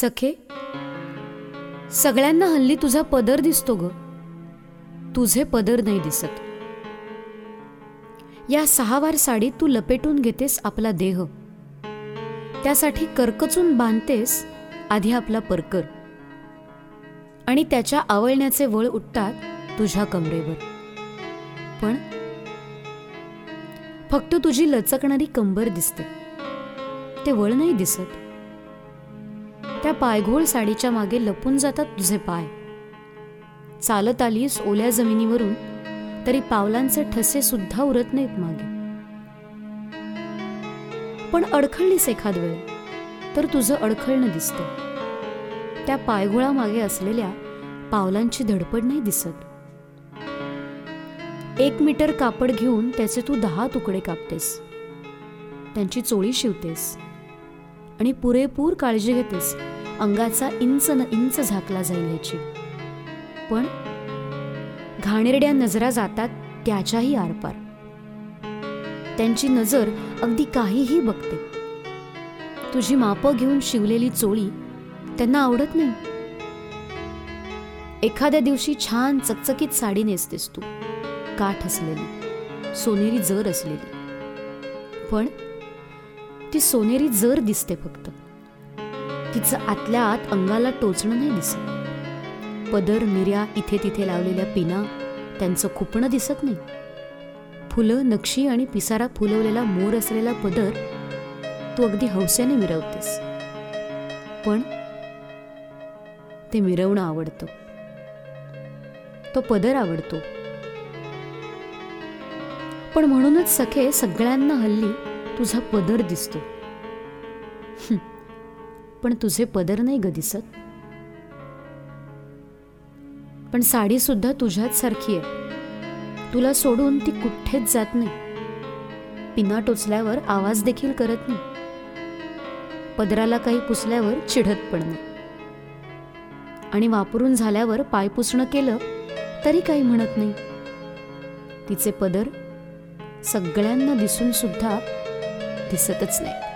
सखे सगळ्यांना हल्ली तुझा पदर दिसतो ग. तुझे पदर नाही दिसत. या सहावार साडीत तू लपेटून घेतेस आपला देह. त्यासाठी करकचून बांधतेस आधी आपला परकर. आणि त्याच्या आवळण्याचे वळ उठतात तुझ्या कमरेवर. पण फक्त तुझी लचकणारी कंबर दिसते. ते वळ नाही दिसत. त्या पायघोळ साडीच्या मागे लपून जातात तुझे पाय. चालत आलीस ओल्या जमिनीवरून तरी पावलांचे ठसे सुद्धा उरत नाहीत मागे. पण अडखळलीस एखाद वेळ तर तुझं अडखळणं दिसतं त्या पायघोळामागे असलेल्या पावलांची धडपड नाही दिसत. एक मीटर कापड घेऊन त्याचे तू दहा तुकडे कापतेस. त्यांची चोळी शिवतेस. आणि पुरेपूर काळजी घेतेस. अंगाचा इंच न इंच झाकला जाईल याची. पण घाणेरड्या नजरा जातात त्याच्याही आरपार. त्यांची नजर अगदी काहीही बघते. तुझी मापं घेऊन शिवलेली चोळी त्यांना आवडत नाही. एखाद्या दिवशी छान चकचकीत साडी नेसतेस तू. काठ असलेली सोनेरी जर असलेली. पण ती सोनेरी जर दिसते फक्त. तिचं आतल्या आत अंगाला टोचणं नाही दिसत. पदर निर्या इथे तिथे लावलेल्या पिना त्यांचं खुपणं दिसत नाही. फुलं नक्षी आणि पिसारा फुलवलेला मोर असलेला पदर तू अगदी हौस्याने मिरवतेस. पण ते मिरवणं आवडतं. तो पदर आवडतो. पण म्हणूनच सखे सगळ्यांना हल्ली तुझा पदर दिसतो. पण तुझे पदर नाही ग दिसत. पण साडी सुद्धा तुझ्याच सारखी आहे. तुला सोडून ती कुठेच जात नाही. पिना टोचल्यावर आवाज देखील करत नाही. पदराला काही पुसल्यावर चिढत पण नाही. आणि वापरून झाल्यावर पाय पुसणं केलं तरी काही म्हणत नाही. तिचे पदर सगळ्यांना दिसून सुद्धा दिसतच नाही